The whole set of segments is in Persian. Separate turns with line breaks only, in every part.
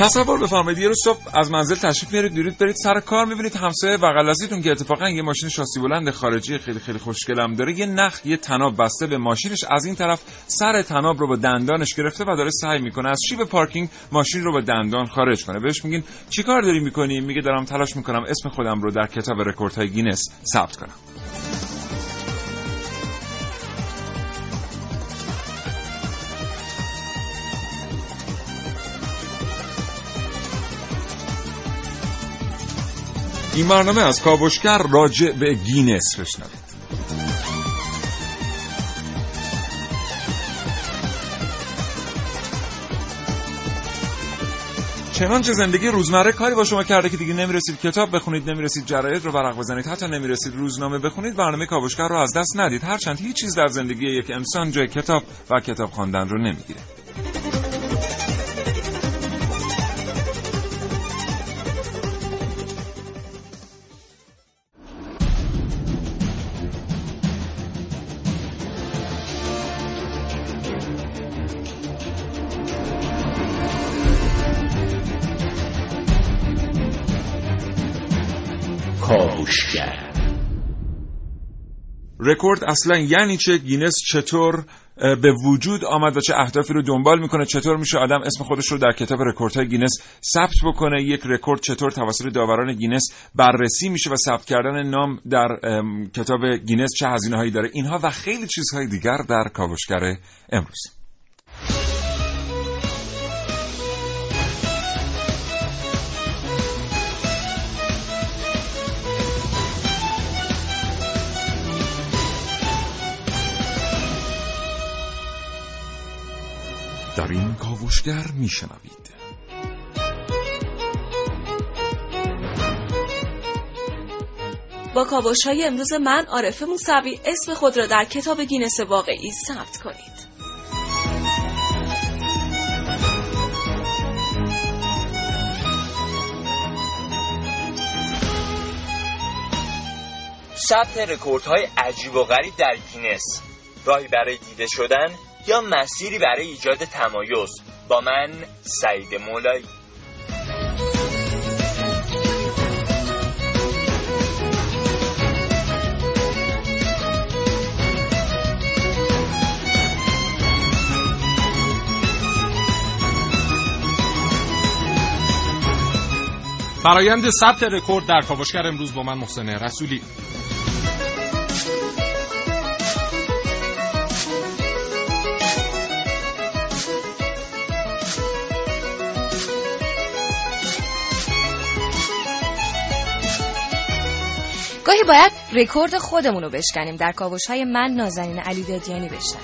تصور بفرمایید یه روز صبح از منزل تشریف میارید دورید برید سر کار می‌بینید همسایه بغل که اتفاقا یه ماشین شاسی بلند خارجی خیلی خیلی خوشگلم داره. یه نخ یه تناب بسته به ماشینش از این طرف سر تناب رو با دندانش گرفته و داره سعی می‌کنه از شیب پارکینگ ماشین رو با دندان خارج کنه. بهش میگین چیکار داری می‌کنی؟ میگه دارم تلاش می‌کنم اسم خودم رو در کتاب رکوردهای گینس ثبت کنم. این برنامه از کاوشگر راجع به گینس بشنوید. چنانچه زندگی روزمره کاری با شما کرده که دیگه نمی‌رسید کتاب بخونید نمی‌رسید جراید رو ورق بزنید حتی نمی‌رسید روزنامه بخونید برنامه کاوشگر رو از دست ندید. هرچند هیچ چیز در زندگی یک انسان جای کتاب و کتاب خواندن رو نمی‌گیره. رکورد اصلا یعنی چه گینس چطور به وجود آمد و چه اهدافی رو دنبال می‌کنه چطور میشه آدم اسم خودش رو در کتاب رکوردهای گینس ثبت بکنه یک رکورد چطور توسط داوران گینس بررسی میشه و ثبت کردن نام در کتاب گینس چه هزینه هایی داره. اینها و خیلی چیزهای دیگر در کاوشگر امروز. در این کاوشگر میشنوید.
با کاوش های امروز من عارف موسوی اسم خود را در کتاب گینس واقعی ثبت کنید.
ثبت رکوردهای عجیب و غریب در گینس. راهی برای دیده شدن یا مسیری برای ایجاد تمایز با من سعید مولایی.
فرایند ثبت رکورد در کاوشگر امروز با من محسن رسولی.
گاهی باید رکورد خودمون رو بشکنیم. در کاوش های من نازنین علی دادیانی بشن.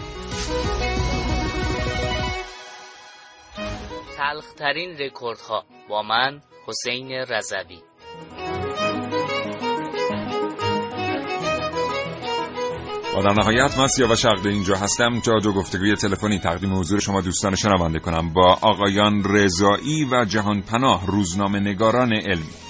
تلخترین رکوردها با من حسین رضوی.
و در نهایت من سیاوش عقده اینجا هستم تا دو گفتگوی تلفنی تقدیم حضور شما دوستان شنونده کنم. با آقایان رضایی و جهان پناه روزنامه نگاران علمی.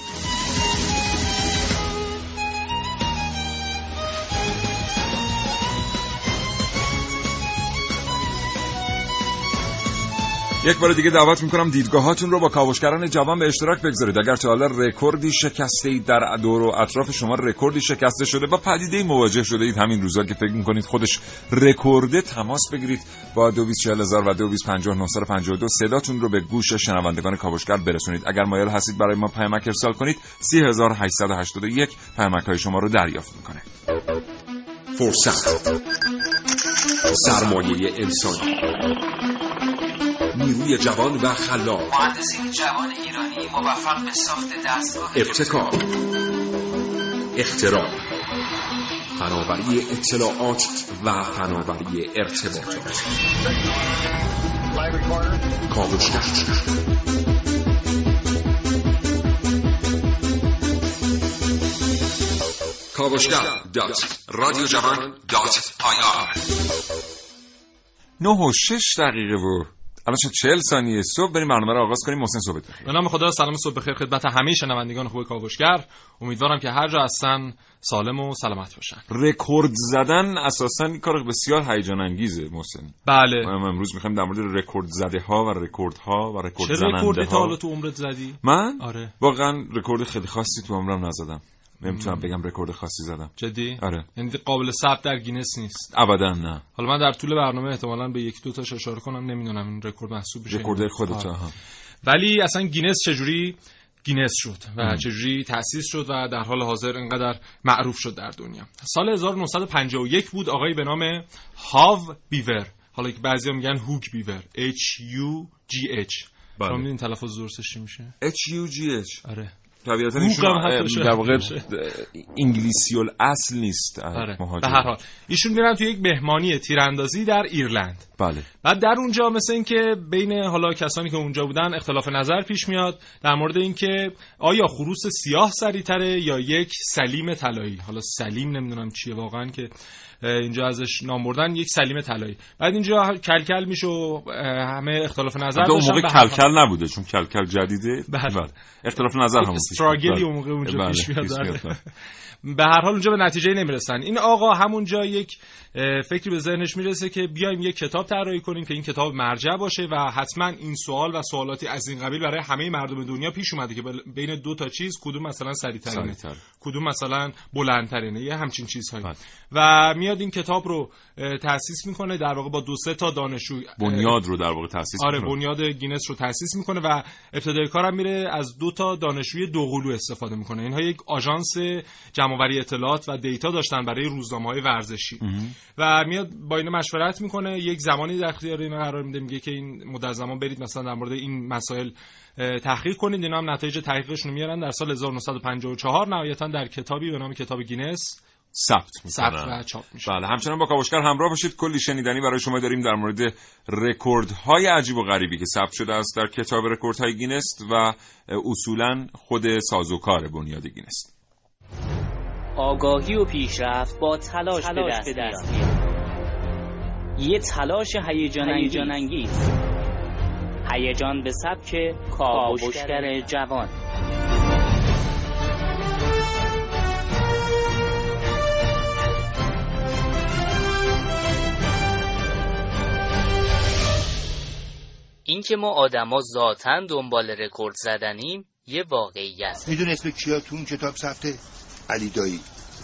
یک بار دیگه دعوت می‌کنم دیدگاهاتون رو با کاوشگران جوان به اشتراک بگذارید. اگر تا حالا رکوردی شکسته اید در دور و اطراف شما رکوردی شکسته شده با پدیده مواجه شده اید همین روزا که فکر می‌کنید خودش رکورده تماس بگیرید با 224000 و 225952 صداتون رو به گوش شنوندگان کاوشگر برسونید. اگر مایل هستید برای ما پیامک ارسال کنید 3881 پیامک های شما رو دریافت می‌کنه.
فرصت. سرمایه انسانی. نیروی جوان و خلاق.
مهندسین جوان ایرانی موفق به ساخت دستگاه
ابتکار اختراع فناوری اطلاعات و فناوری ارتباطات. کاوشگر کاوشگر dot رادیو جوان dot IR.
9 و 6 دقیقه و الان شد 40 ثانیه صبح بریم برنامه رو آغاز کنیم محسن صبح بخیر.
به نام خدا سلام صبح بخیر خدمت همه شنوندگان خوب کاوشگر. امیدوارم که هر جا هستن سالم و سلامت باشن.
رکورد زدن اساسا این کار بسیار هیجان انگیزه محسن.
بله.
ما امروز می‌خوایم در مورد رکورد زده ها و رکورد ها و رکورد
چه
زننده
رکوردی تا
ها
حالا تو عمرت زدی؟
من؟
آره.
واقعا رکورد خیلی خاصی تو عمرم نزدم. نمی‌تونم بگم رکورد خاصی زدم.
جدی؟
آره.
یعنی قابل ثبت در گینس نیست.
ابدا نه.
حالا من در طول برنامه احتمالاً به یک دو تاش اشاره کنم نمی‌دونم این رکورد محسوب بشه
رکورد خودت
آره.
ها
ولی اصلا گینس چجوری؟ گینس شد و چجوری تأسیس شد و در حال حاضر اینقدر معروف شد در دنیا. سال 1951 بود آقایی به نام هاو بیور. حالا که بعضیا میگن هوگ بیور. H U G H.
بله.
شما می‌دونین تلفظ درستش چی میشه؟
H U G H.
آره.
طبیعتا ایشون در واقع. انگلیسی الاصل نیست
آره. به هر حال ایشون میرن تو یک مهمانی تیراندازی در ایرلند
بله
بعد در اونجا مثل اینکه بین حالا کسانی که اونجا بودن اختلاف نظر پیش میاد در مورد اینکه آیا خروس سیاه سریعتره یا یک سلیم طلایی حالا سلیم نمی‌دونم چیه واقعا که اینجا ازش نام بردن یک سلیم طلایی بعد اینجا کلکل میشه و همه اختلاف نظر
البته اون
داشتن.
موقع کلکل نبوده چون کلکل جدیده
بله.
اختلاف نظر هم پیش
استراگلی
میاد.
اون موقع اونجا
بله،
پیش میاد. به هر حال اونجا به نتیجه نمی‌رسن این آقا همونجا یک فکری به ذهنش می‌رسه که بیایم یک کتاب طراحی کنیم که این کتاب مرجع باشه و حتما این سوال و سوالاتی از این قبیل برای همه مردم دنیا پیش اومده که بین دو تا چیز کدوم مثلا سریعترینه
سریعتر.
کدوم مثلا بلندترینه یه همچین چیزهایی
بله.
و میاد این کتاب رو اه، تأسیس می‌کنه در واقع با دو سه تا دانشجو
بنیاد رو در واقع تاسیس
آره. بنیاد گینس رو تأسیس می‌کنه و ابتدای کارم میره از دو تا دانشجوی دوقلو استفاده می‌کنه اینها یک آژانس جمعآوری اطلاعات و دیتا داشتن برای روزنامه های ورزشی و میاد با اینا مشورت می‌کنه. یک زمانی در اختیار اینا قرار میده میگه که این مدت زمان برید مثلا در مورد این مسائل تحقیق کنید. اینا هم نتایج تحقیقشون میارن. در سال 1954 نهایتا در کتابی به نام کتاب گینس
ثبت می‌کنن.
و چاپ میشه.
بله همچنان با کاوشگر همراه باشید. کلی شنیدنی برای شما داریم در مورد رکوردهای عجیب و غریبی که ثبت شده است در کتاب رکوردهای گینس و اصولا خود سازوکار بنیاد گینس
آگاهی و پیشرفت با تلاش, به دست, میاد. یه تلاش هیجان انگیز هیجان به سبک کاوشگر جوان. اینکه ما آدما ذاتا دنبال رکورد زدنیم یه واقعیت
میدون اسم کیا تو اون کتاب ثبته علی دایی.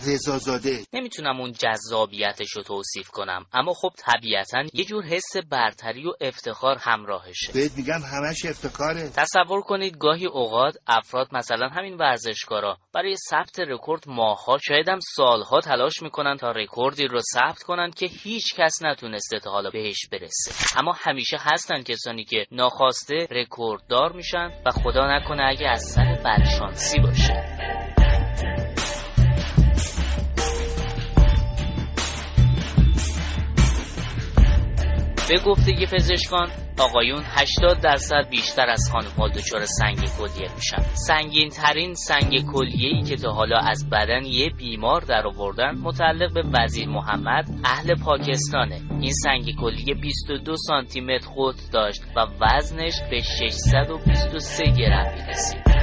رضا زاده
نمی‌تونم اون جذابیتش رو توصیف کنم اما خب طبیعتا یه جور حس برتری و افتخار همراهشه.
بهت میگم همش افتخاره.
تصور کنید گاهی اوقات افراد مثلا همین ورزشکارا برای ثبت رکورد ماهها شاید هم سالها تلاش می‌کنن تا رکوردی رو ثبت کنن که هیچ کس نتونسته تا حالا بهش برسه. اما همیشه هستن کسانی که ناخواسته رکورددار میشن و خدا نکنه اگه از سر بدشانسی باشه. به گفته پزشکان. آقایون 80 درصد بیشتر از خانم‌ها دچار سنگ کلیه میشن. سنگین ترین سنگ کلیه ای که تا حالا از بدن یه بیمار در آوردن متعلق به وزیر محمد اهل پاکستانه. این سنگ کلیه 22 سانتی متر قطر داشت و وزنش به 623 گرم می‌رسید.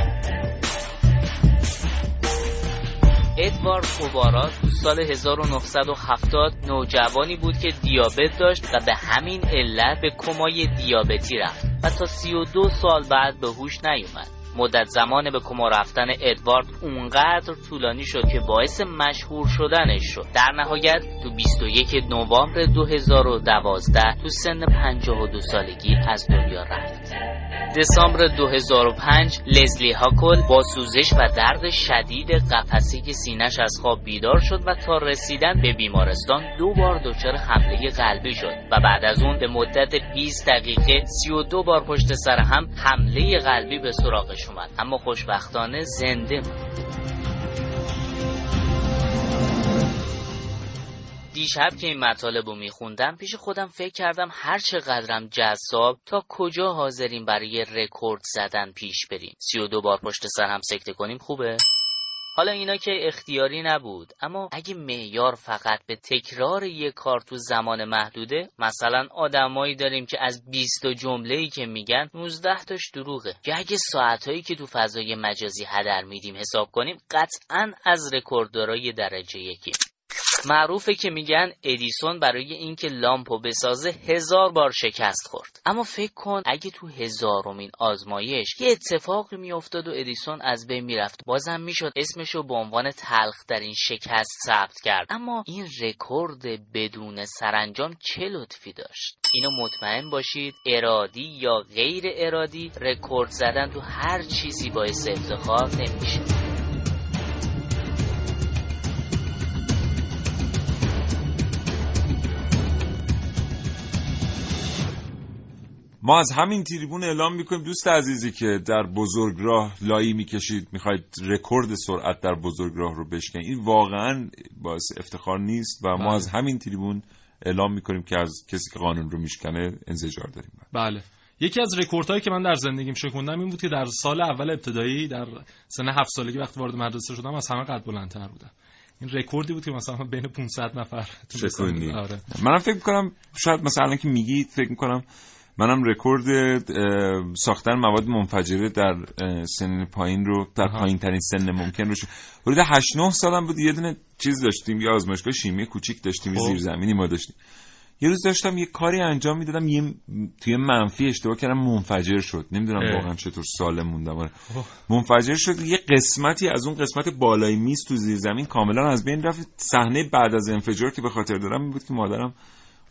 ادوارد کوبارا تو سال 1970 نوجوانی بود که دیابت داشت و به همین علت به کمای دیابتی رفت و تا 32 سال بعد به هوش نیومد. مدت زمان به کما رفتن ادوارد اونقدر طولانی شد که باعث مشهور شدنش شد. در نهایت تو 21 نوامبر 2012 تو سن 52 سالگی از دنیا رفت. دسامبر 2005 لزلی هاکل با سوزش و درد شدید قفسه سینش از خواب بیدار شد و تا رسیدن به بیمارستان دو بار دچار حمله قلبی شد و بعد از اون به مدت 20 دقیقه 32 بار پشت سر هم حمله قلبی به سراغش اومد. اما خوشبختانه زنده موند دیشب که این مطالب رو میخوندم پیش خودم فکر کردم هر چقدرم جذاب تا کجا حاضریم برای رکورد زدن پیش بریم. سی و دو بار پشت سر هم سکته کنیم خوبه؟ حالا اینا که اختیاری نبود. اما اگه معیار فقط به تکرار یک کار تو زمان محدوده مثلا آدمایی داریم که از 20 جمله ای که میگن 19 تاش دروغه. یا اگه ساعتهایی که تو فضای مجازی هدر میدیم حساب کنیم قطعا از رکورددارای درجه یکی معروفه که میگن ادیسون برای اینکه لامپو بسازه هزار بار شکست خورد. اما فکر کن اگه تو هزارمین آزمایش یه اتفاقی میافتاد و ادیسون از بین می‌رفت. بازم می‌شد اسمشو به عنوان تلخ در این شکست ثبت کرد. اما این رکورد بدون سرانجام چه لطفی داشت؟ اینو مطمئن باشید ارادی یا غیر ارادی رکورد زدن تو هر چیزی باعث افتخار نمیشه.
ما از همین تریبون اعلام می‌کنیم. دوست عزیزی که در بزرگراه لایی می‌کشید می‌خواید رکورد سرعت در بزرگراه رو بشکنید. این واقعا باعث افتخار نیست و ما
بله.
از همین تریبون اعلام می‌کنیم که از کسی که قانون رو میشکنه انزجار داریم.
بله. یکی از رکوردهایی که من در زندگیم شکوندم این بود که در سال اول ابتدایی در سن هفت سالگی وقتی وارد مدرسه شدم از همه قد بلندتر بودم. این رکوردی بود که مثلا بین 500 نفر
شکوندی
آره.
منم فکر می‌کنم شاید مثلا الان که میگید فکر می‌کنم منم رکورد ساختن مواد منفجره در سن پایین رو در. پایین ترین سن ممکن رو حدود 8 9 سالم بود یه دونه چیز داشتیم یه آزمایشگاه شیمی کوچیک داشتیم
خب.
زیرزمینی ما داشتیم یه روز داشتم یه کاری انجام می‌دادم یه توی منفی اشتباه کردم منفجر شد نمی‌دونم. واقعا چطور سالم موندم آره. منفجر شد یه قسمتی از اون قسمت بالای میز تو زیر زمین کاملا از بین رفت صحنه بعد از انفجار که به خاطر دارم بود که مادرم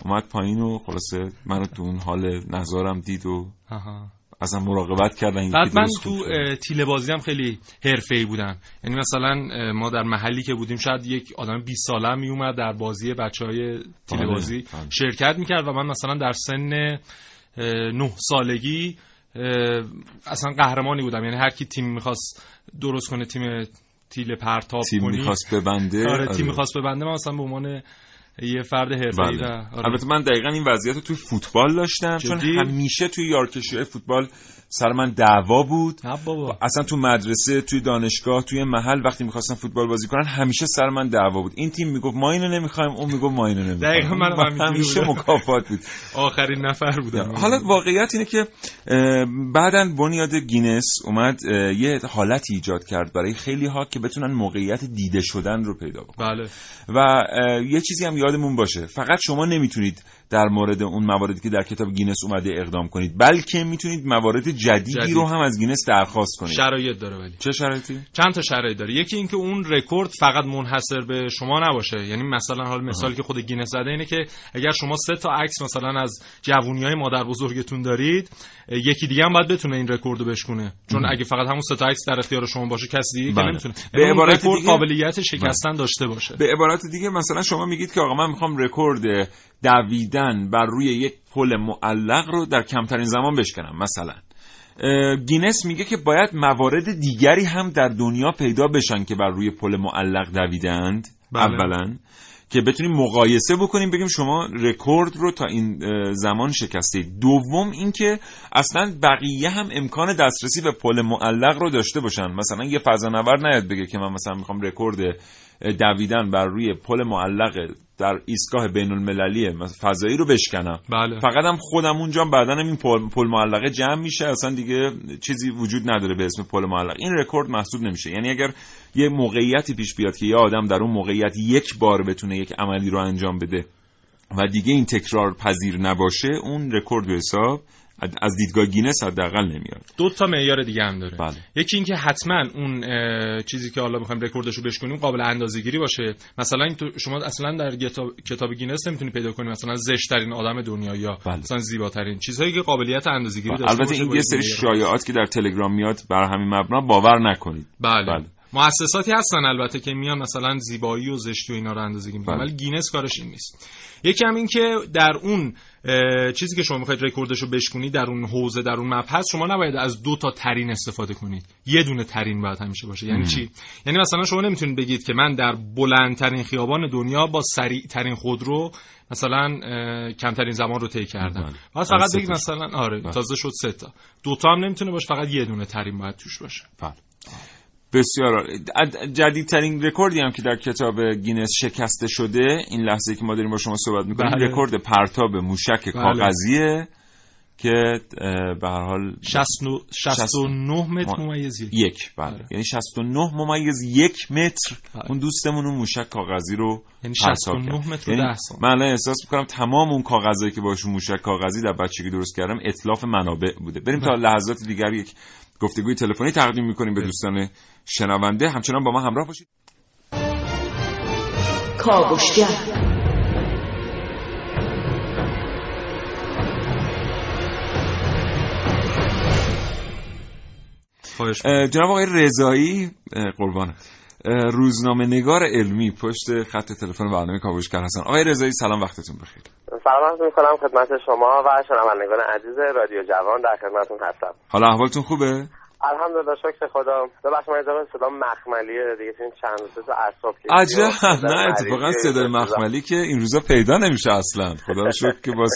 اومد پایین و خلاصه منو تو اون حال نظارم دید و
آها.
اصلا مراقبت کردن
بعد من تو تیله بازی هم خیلی حرفه‌ای بودم یعنی مثلا ما در محلی که بودیم شاید یک آدم 20 ساله می اومد در بازی بچهای تیله
بله،
بازی
بله.
شرکت می‌کرد و من مثلا در سن اه، نه سالگی اه، اصلا قهرمانی بودم یعنی هر کی تیم می‌خواست درست کنه تیم تیله پرتاب
تیم
کنی
می‌خواست ببنده
آره
آره.
تیم می‌خواست ببنده من مثلا به عنوان یه فرد حرفه‌ای
بله.
و آره.
البته من دقیقا این وضعیت رو توی فوتبال داشتم چون
جدی؟
همیشه توی یارکشی فوتبال سر من دعوا بود.
بابا.
اصلا تو مدرسه توی دانشگاه توی محل وقتی می‌خواستن فوتبال بازی کنن همیشه سر من دعوا بود. این تیم می‌گفت ما اینو نمی‌خوایم اون می‌گفت ما اینو نمی‌خوایم.
دقیقاً منم همینجوری
همیشه. مکافات بود.
آخرین نفر بودم.
حالا واقعیت اینه که اه، بعداً بنیاد گینس اومد یه حالتی ایجاد کرد برای خیلی ها که بتونن موقعیت دیده شدن رو پیدا بکنن.
بله.
و یه چیزی هم یادمون باشه. فقط شما نمی‌تونید در مورد اون مواردی که در کتاب گینس اومده اقدام کنید. بلکه می‌تونید موارد جدیدی
جدید.
رو هم از گینس درخواست کنید.
شرایط داره ولی.
چه شرایطی؟
چند تا شرایط داره. یکی اینکه اون رکورد فقط منحصر به شما نباشه. یعنی مثلا حال مثالی که خود گینس زده اینه که اگر شما سه تا عکس مثلا از جوونی های مادر بزرگتون دارید یکی دیگه هم باید بتونه این رکورد رو بشکنه چون اگه فقط همون سه تا عکس در اختیار شما باشه کسی دیگه که
بله.
نمی‌تونه.
به
یعنی
عبارت دیگه-
قابلیت شکستن داشته باشه.
به عبارت دیگه مثلا شما میگید که آقا من می‌خوام رکورد دویدن بر روی یک پل معلق رو در کمترین زمان بشکنم مثلا. گینس میگه که باید موارد دیگری هم در دنیا پیدا بشن که بر روی پل معلق دویدند.
بله.
اولا. که بتونیم مقایسه بکنیم بگیم شما رکورد رو تا این زمان شکستید. دوم اینکه اصلا بقیه هم امکان دسترسی به پل معلق رو داشته باشن. مثلا یه فضانورد نیاد بگه که من مثلا می‌خوام رکورد دویدن بر روی پل معلق در ایستگاه بین المللی فضایی رو بشکنم.
بله.
فقط هم خودم اونجا بعدا این پل, پل معلقه جمع میشه اصلا دیگه چیزی وجود نداره به اسم پل معلق این رکورد محسوب نمیشه. یعنی اگر یه موقعیتی پیش بیاد که یه آدم در اون موقعیت یک بار بتونه یک عملی رو انجام بده و دیگه این تکرار پذیر نباشه اون رکورد به حساب از دیدگاه گینس حداقل نمیاد
دو تا معیار دیگه هم داره
بله.
یکی اینکه حتما اون چیزی که حالا می‌خوایم رکوردش رو بشکنیم قابل اندازه‌گیری باشه مثلا شما اصلا در کتاب کتاب گینس نمی‌تونی پیدا کنی مثلا زشت ترین آدم دنیا یا
بله.
مثلا زیباترین چیزهایی که قابلیت اندازه‌گیری داشته
البته این یه سری. شایعات که در تلگرام میاد بر همین مبنا باور نکنید
بله.
بله.
مؤسساتی هستن البته که میان مثلا زیبایی و زشتی و اینا رو اندازه‌گیری می‌کنن
بله.
ولی گینس کارش این نیست یکی هم این که در اون چیزی که شما می‌خواید رکوردش رو بشکنید در اون حوزه در اون مبحث شما نباید از دو تا ترین استفاده کنید یه دونه ترین باید همیشه باشه یعنی چی یعنی مثلا شما نمی‌تونید بگید که من در بلندترین خیابان دنیا با سریع ترین خودرو مثلا کمترین زمان رو طی کردم
بله.
باید فقط بگید. مثلا آره
بله.
تازه شد سه تا دو تا هم نمی‌تونه باشه فقط یه دونه ترین باید توش باشه
بله. بسیار جدیدترین رکوردی هم که در کتاب گینس شکسته شده این لحظه که ما داریم با شما صحبت می‌کنیم
بله.
رکورد پرتاب موشک کاغذیه که به هر حال
69 69 متر ممیز یک
یک بله
بله.
یعنی 69 ممیز یک متر
بله.
اون دوستمون اون موشک کاغذی رو
یعنی
پرتاب
69
کرد.
متر
یعنی
10 ثانیه.
من الان احساس می‌کنم تمام اون کاغذایی که باشون موشک کاغذی در بچگی درست کردم اطلاف منابع بوده بریم تا لحظات دیگر یک گفتگوی تلفنی تقدیم می‌کنیم به دوستان شنونده. همچنان با ما همراه باشید.
کاوشگر.
جناب آقای رضایی قربان روزنامه نگار علمی پشت خط تلفن برنامه کاوشگر هستن. آقای رضایی سلام وقتتون بخیر.
سلام عرض می‌کنم خدمت شما و شنوندگان عزیز رادیو جوان در خدمتتون هستم.
حالا احوالتون خوبه؟
الحمدلله شکر خدا. ببخشید من اجازه صدا مخملیه دیگه این چند روزه تو اعصاب
عجب نه اتفاقا صدای. مخملی که این روزا پیدا نمیشه اصلا. خدا رو شکر که باز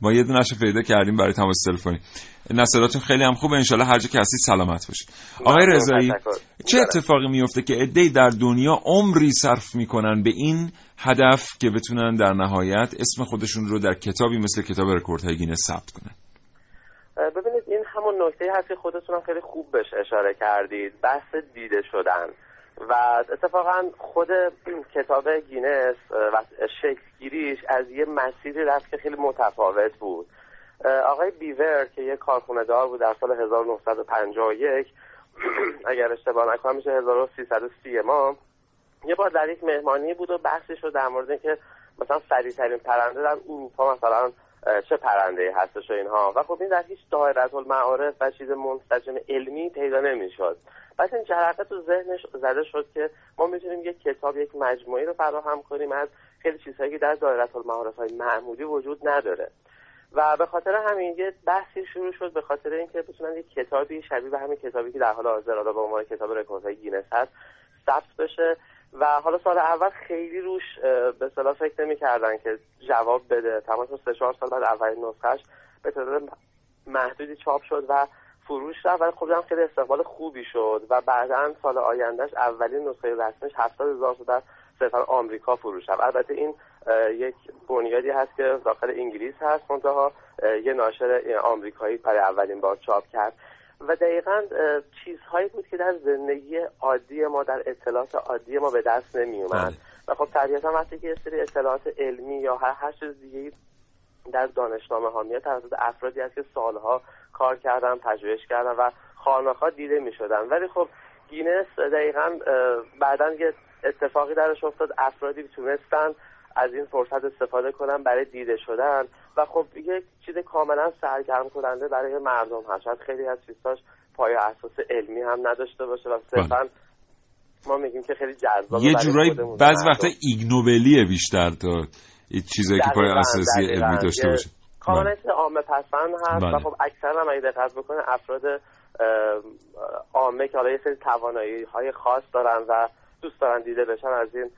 ما یه دونش رو پیدا کردیم برای تماس تلفنی. نه صداتون خیلی هم خوبه. انشالله هر جا که هستید سلامت باشید. آقای رضایی. چه اتفاقی میفته که عده‌ای در دنیا عمری صرف می‌کنن به این هدف که بتونن در نهایت اسم خودشون رو در کتابی مثل کتاب رکوردهای گینس ثبت کنن.
ببینید این همون نکته هست که خودتون خیلی خوب بهش اشاره کردید. بحث دیده شدن. و اتفاقا خود کتاب گینس و شکلگیریش از یه مسیری رفت که خیلی متفاوت بود. آقای بیور که یه کارخونه دار بود در سال 1951 اگر اشتباه نکنم میشه 1330 ما. یه بار در یک مهمانی بود و بحثی شد در مورد اینکه مثلا سریعترین پرنده در اروپا مثلا چه پرنده هستش و اینها. و خب این در هیچ دایره المعارف و چیز منسجم علمی پیدا نمی‌شد. پس این جرقه تو ذهنش زده شد که ما می‌تونیم یک کتاب یک مجموعه رو فراهم کنیم از خیلی چیزهایی که در دایره المعارف های معمولی وجود نداره. و به خاطر همین یه بحثی شروع شد به خاطر اینکه بتونن یک کتابی شبیه به همین کتابی که در حال حاضر حالا به عنوان کتاب رکوردهای گینس هست ثبت بشه. و حالا سال اول خیلی روش به اصطلاح فکر نمی‌کردن که جواب بده. تمام سه چهار سال بعد اولین نسخهش به تعداد محدودی چاپ شد و فروش رفت. ولی خب خیلی استقبال خوبی شد و بعدا سال آیندهش اولین نسخه رسمیش هفتاد هزار تا در صرفا آمریکا فروش رفت. البته این یک بنیادی هست که داخل انگلیس هست منتها یه ناشر آمریکایی برای اولین بار چاپ کرد. و دقیقا چیزهایی بود که در زندگی عادی ما در اطلاعات عادی ما به دست نمی اومد
بله.
و خب طبیعتا وقتی که یه سری اطلاعات علمی یا هر, هر چیز دیگه در دانشنامه ها میاد توسط افرادی هست که سالها کار کردن پژوهش کردن و خانه‌ها دیده می شدن ولی خب گینس دقیقا بعدا یه اتفاقی درش افتاد. افرادی تونستن از این فرصت استفاده کنن برای دیده شدن. و خب یک چیز کاملا سرگرم کننده برای مردم هست شاید خیلی از چیزاش پای اساس علمی هم نداشته باشه و صرفا ما میگیم که خیلی جذابه
یه جورایی بعض. وقتا ایگنوبلیه بیشتر تا چیزایی که پای اساسی. علمی داشته باشه
کاملا
بله.
عامه پسند هست
بله.
و خب اکثرا هم اگه دقت بکنه افراد عامه که حالا یه سری توانایی های خاص دارن و دوست دارن دیده بشن از این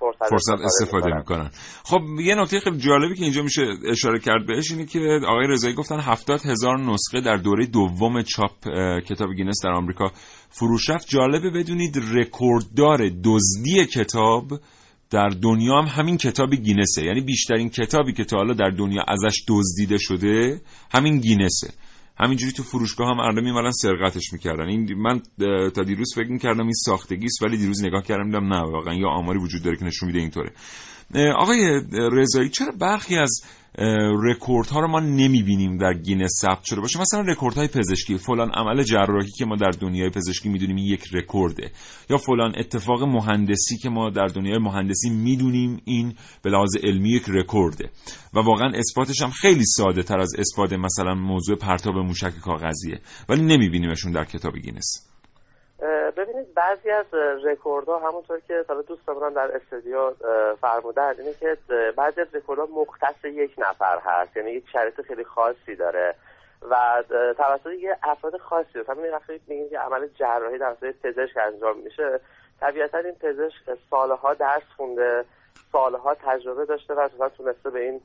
فرصت,
فرصت استفاده می‌کنن. خب یه نکته خیلی جالبی که اینجا میشه اشاره کرد بهش اینه که آقای رضایی گفتن هفتاد هزار نسخه در دوره دوم چاپ کتاب گینس در آمریکا فروش رفت. جالبه بدونید رکورددار دزدی کتاب در دنیا هم همین کتاب گینسه. یعنی بیشترین کتابی که تا حالا در دنیا ازش دزدیده شده همین گینسه. همینجوری تو فروشگاه هم مردم میومدن سرقتش می‌کردن. این من تا دیروز فکر می‌کردم این ساختگی است ولی دیروز نگاه کردم دیدم نه واقعا یه آماری وجود داره که نشون میده اینطوره. آقای رضایی چرا برخی از رکورد ها رو ما نمی‌بینیم در گینس ثبت شده باشه؟ مثلا رکورد های پزشکی فلان عمل جراحی که ما در دنیای پزشکی می‌دونیم یک رکورده. یا فلان اتفاق مهندسی که ما در دنیای مهندسی می‌دونیم این به لحاظ علمی یک رکورده. و واقعا اثباتش هم خیلی ساده تر از اثبات مثلا موضوع پرتاب موشک کاغذیه. ولی نمیبینیمشون در کتاب گینس.
ببینید بعضی از رکوردها همونطور که حالا دوستمون در استودیو فرمودن اینه که بعضی از رکوردها مختص یک نفر هست یعنی یک شرایط خیلی خاصی داره و توسط یه افراد خاصی هست. همین وقتی میگیم که عمل جراحی توسط پزشک انجام میشه طبیعتا این پزشک سالها درس خونده سالها تجربه داشته و اصلا تونسته به این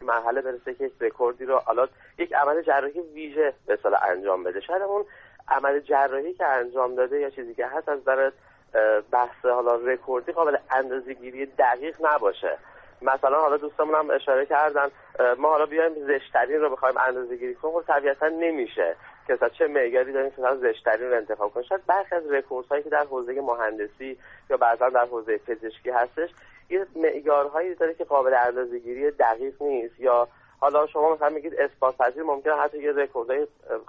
مرحله برسه که یک رکوردی رو حالا یک عمل جراحی ویژه به انجام بده. شاید اون عمل جراحی که انجام داده یا چیزی که هست از نظر بحث حالا رکوردی قابل گیری دقیق نباشه. مثلا حالا دوستمون هم اشاره کردن ما حالا بیایم زشت‌ترین رو بخوایم اندازه گیری کنیم خب طبیعتا نمیشه که چه معیاری داریم که زشت‌ترین رو انتخاب کنیم. شاید برخی از رکورد هایی که در حوزه مهندسی یا بعضا در حوزه پزشکی هستش یه معیارهایی داره که قابل گیری دقیق نیست یا حالا شما مثلا میگید اثبات پذیر ممکنه حتی یه رکوردای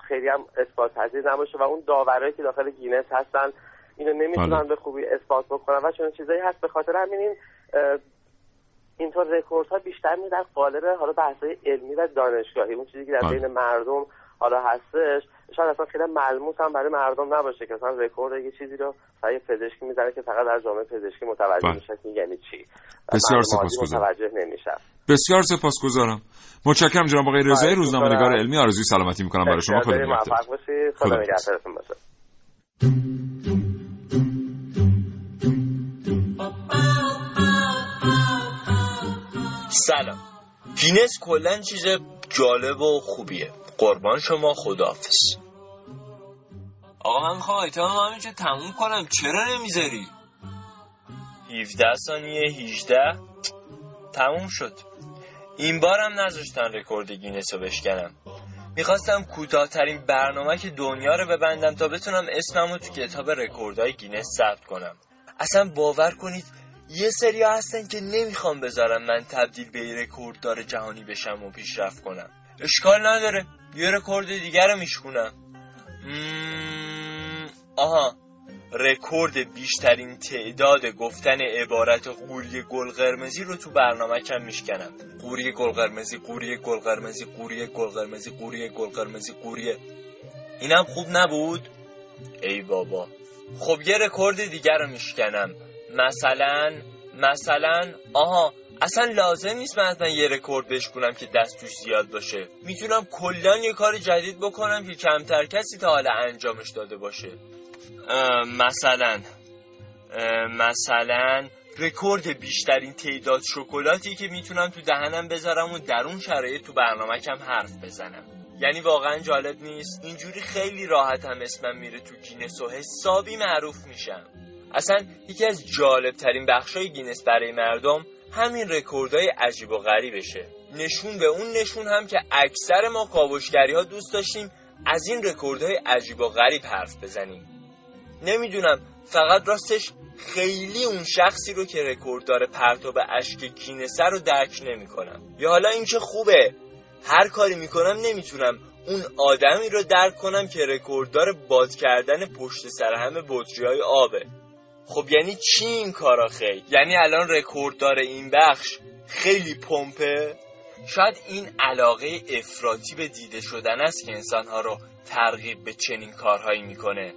خیلی هم اثبات پذیر نباشه و اون داورایی که داخل گینس هستن اینو نمی‌تونن بله. به خوبی اثبات بکنن و چون چیزایی هست به خاطر همین این اینطور رکورد ها بیشتر می در قالب حالا بحث علمی و دانشگاهی اون چیزی که در بله. بین مردم حالا هستش شاید اصلا خیلی ملموس هم برای مردم نباشه که مثلا رکورد یه چیزی رو برای پزشکی می‌زنه که فقط در جامعه پزشکی متوجه بله. میشه یعنی چی
بسیار سپاسگزارم
متوجه نمیشه
بسیار سپاسگزارم. متشکرم جناب آقای رضایی روزنامه‌نگار علمی آرزوی سلامتی می‌کنم برای شما. خدا
خدا نگهدارتون باشه
سلام. گینس کلا چیز جالب و خوبیه. قربان شما. خداحافظ. آقا من می‌خوام آیتم همینجا تموم کنم. چرا نمی‌ذاری؟ 17 ثانیه 18 تموم شد. این بارم نذاشتن رکورد گینس رو بشکنم. می‌خواستم کوتاهترین برنامه دنیا رو ببندم تا بتونم اسمم رو تو کتاب رکوردهای گینس ثبت کنم. اصلا باور کنید یه سری هستن که نمی‌خوام بذارم من تبدیل به رکورددار جهانی بشم و پیشرفت کنم. اشکال نداره یه رکورد دیگر رو میشکونم. آها. رکورد بیشترین تعداد گفتن عبارت قوری گل قرمزی رو تو برنامه کم میشکنم. قوری گل قرمزی قوری گل قرمزی قوری گل قرمزی قوری گل قرمزی قوری. اینم خوب نبود؟ ای بابا. خب یه رکورد دیگر رو میشکنم. مثلا مثلا آها اصلا لازم نیست من اصلا یه رکورد بشکنم که دست توش زیاد باشه. می‌تونم کلا یه کار جدید بکنم که کمتر کسی تا حالا انجامش داده باشه. مثلا مثلا رکورد بیشترین تعداد شکلاتی که می‌تونم تو دهنم بذارم و در اون شرایط تو برنامه کم حرف بزنم. یعنی واقعا جالب نیست. اینجوری خیلی راحت هم اسمم میره تو گینس و حسابی معروف میشم. اصلا یکی از جالب ترین بخشای گینس برای مردم همین رکوردهای عجیب و غریبشه. نشون به اون نشون هم که اکثر ما کاوشگری ها دوست داشتیم از این رکوردهای عجیب و غریب حرف بزنیم. نمی‌دونم فقط راستش خیلی اون شخصی رو که رکورد داره پرتاب اشک گینسه رو درک نمی‌کنم. یا حالا اینکه خوبه. هر کاری می‌کنم نمی‌تونم اون آدمی رو درک کنم که رکورددار باد کردن پشت سر همه بطری های آبه. خب یعنی چی این کارا خیلی یعنی الان رکورددار این بخش خیلی پمپه؟ شاید این علاقه افراطی به دیده شدن است که انسانها رو ترغیب به چنین کارهایی می‌کنه.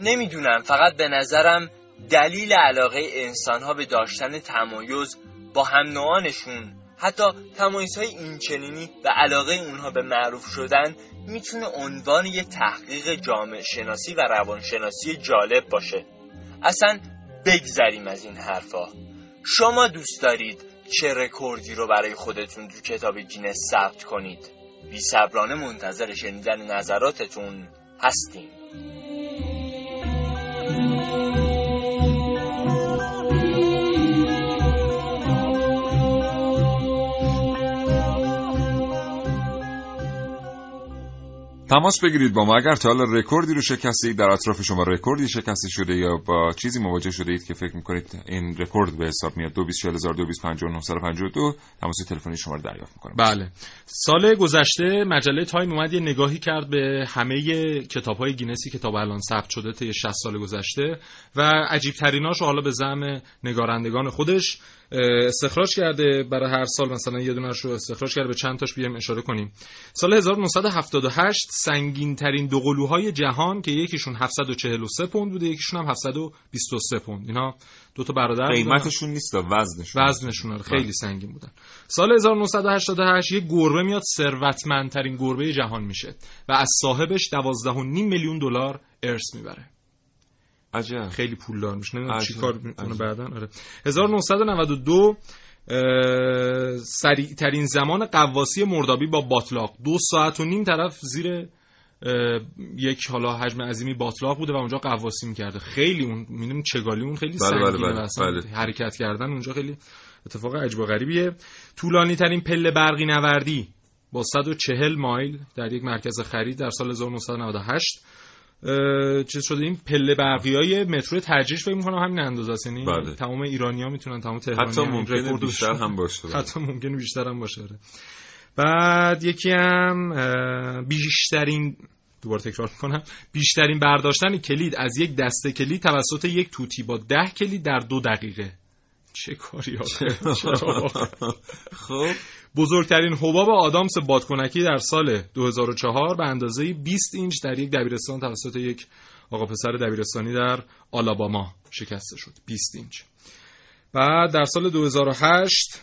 نمی‌دونم فقط به نظرم دلیل علاقه انسانها به داشتن تمایز با هم نوعانشون حتی تمایز های اینچنینی و علاقه اونها به معروف شدن می‌تونه عنوان یه تحقیق جامعه شناسی و روانشناسی جالب باشه. اصلا بگذریم از این حرفا. شما دوست دارید چه رکوردی رو برای خودتون تو کتاب گینس ثبت کنید؟ بی منتظر شنیدن نظراتتون هستیم.
تماس بگیرید با ما. اگر تا حالا رکوردی رو شکستید در اطراف شما رکوردی شکسته شده یا با چیزی مواجه شده اید که فکر می‌کنید این رکورد به حساب میاد 224000 تماس تلفنی شما رو دریافت می‌کنم.
بله. سال گذشته مجله تایم اومد یه نگاهی کرد به همه کتاب های گینسی که تا الان ثبت شده طی 60 سال گذشته و عجیب تریناش حالا به زعم نگارندگان خودش استخراج کرده برای هر سال مثلا یه دونش رو استخراج کرده به چند تاش بیایم اشاره کنیم. سال 1978 سنگین ترین دو قلوهای جهان که یکیشون 743 پوند بوده یکیشون هم 723 پوند. اینا دو تا برادر
قیمتشون نیست وزنشون.
وزنشون خیلی سنگین بودن. سال 1988 یه گربه میاد ثروتمندترین گربه جهان میشه و از صاحبش 12.5 میلیون دلار ارث می‌بره.
عجب.
خیلی پولدار میشه. نمی‌دونم چی کار می‌کنه بعدا. آره. 1992 سریع ترین زمان قواسی مردابی با باطلاق. دو ساعت و نیم طرف زیر یک حالا حجم عظیمی باطلاق بوده و اونجا قواسی می‌کرده. خیلی اون می‌دونیم چگالی اون خیلی
بله بله بله. بله.
حرکت کردن اونجا خیلی اتفاق عجب و غریبیه. طولانی ترین پله برقی نوردی با 140 مایل در یک مرکز خرید در سال 1998 چیز شده این پله برقی های مترو ترجیح فکر می‌کنم همین اندازه است یعنی
بله.
تمام ایرانی ها می‌تونن تمام تهرانی
حتی ممکنه بیشتر. هم باشه بله.
حتی ممکنه بیشتر هم باشه آره. بعد یکی هم بیشترین دوباره تکرار می‌کنم بیشترین برداشتن کلید از یک دسته کلید توسط یک توتی با ده کلید در دو دقیقه چه کاری آخه؟
خب
بزرگترین حباب آدامس بادکنکی در سال 2004 به اندازه 20 اینچ در یک دبیرستان توسط یک آقا پسر دبیرستانی در آلاباما شکسته شد. 20 اینچ. بعد در سال 2008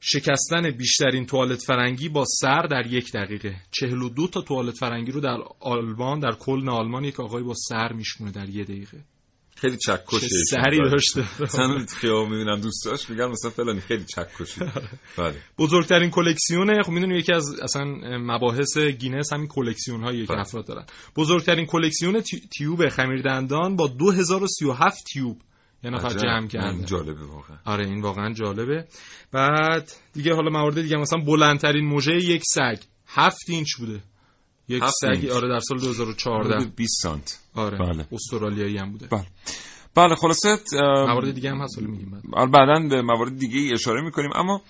شکستن بیشترین توالت فرنگی با سر در یک دقیقه. 42 تا توالت فرنگی رو در آلمان در کلن آلمان یک آقای با سر میشکونه در یک دقیقه.
خیلی چکشه
سری داشته.
مثلا خیاب می‌بینم دوستاش میگن مثلا فلانی خیلی چکشی. بله.
بزرگترین کلکسیون خب می‌دونی یکی از اصلا مباحث گینس همین کلکسیون هایی که
بله.
افراد دارن. بزرگترین کلکسیون تی- تیوب خمیردندان با 2037 تیوب یه نفر. جمع کرده.
جالبه واقعا.
آره این واقعا جالبه. بعد دیگه حالا موارد دیگه مثلا بلندترین مژه یک سگ هفت اینچ بوده. یک سگی. آره در سال 2014
حدود 20 سانت.
آره
بله.
استرالیایی هم بوده.
بله. بله خلاصه
موارد دیگه هم هست حالا میگیم بعد.
آره بعدا به موارد دیگه ای اشاره می‌کنیم. اما